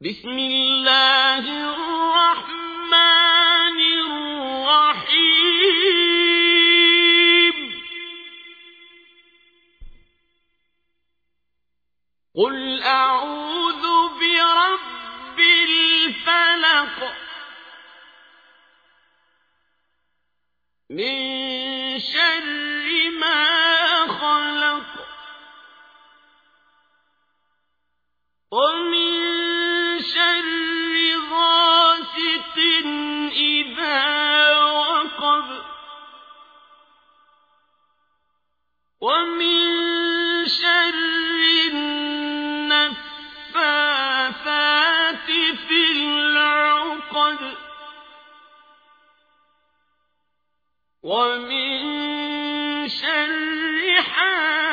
بسم الله الرحمن الرحيم. قل أعوذ برب الفلق من شر ما خلق. ومن شر النفاثات في العقد. حاسد